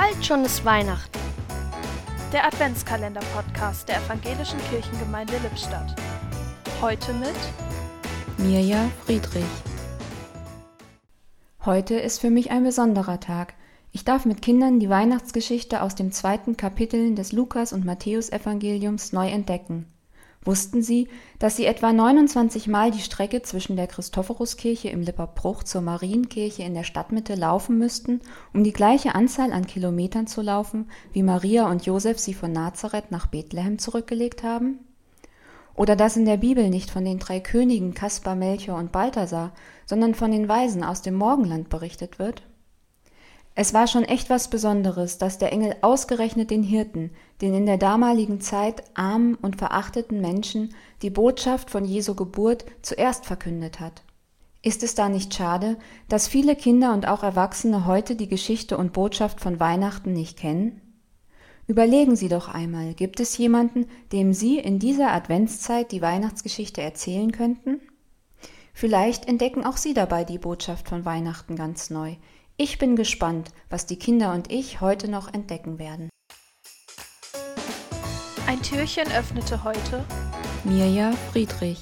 Bald schon ist Weihnachten. Der Adventskalender-Podcast der Evangelischen Kirchengemeinde Lippstadt. Heute mit Mirja Friedrich. Heute ist für mich ein besonderer Tag. Ich darf mit Kindern die Weihnachtsgeschichte aus dem zweiten Kapitel des Lukas- und Matthäusevangeliums neu entdecken. Wussten Sie, dass Sie etwa 29 Mal die Strecke zwischen der Christophoruskirche im Lipperbruch zur Marienkirche in der Stadtmitte laufen müssten, um die gleiche Anzahl an Kilometern zu laufen, wie Maria und Josef sie von Nazareth nach Bethlehem zurückgelegt haben? Oder dass in der Bibel nicht von den drei Königen Kaspar, Melchior und Balthasar, sondern von den Weisen aus dem Morgenland berichtet wird? Es war schon echt was Besonderes, dass der Engel ausgerechnet den Hirten, den in der damaligen Zeit armen und verachteten Menschen, die Botschaft von Jesu Geburt zuerst verkündet hat. Ist es da nicht schade, dass viele Kinder und auch Erwachsene heute die Geschichte und Botschaft von Weihnachten nicht kennen? Überlegen Sie doch einmal, gibt es jemanden, dem Sie in dieser Adventszeit die Weihnachtsgeschichte erzählen könnten? Vielleicht entdecken auch Sie dabei die Botschaft von Weihnachten ganz neu, ich bin gespannt, was die Kinder und ich heute noch entdecken werden. Ein Türchen öffnete heute Mirja Friedrich.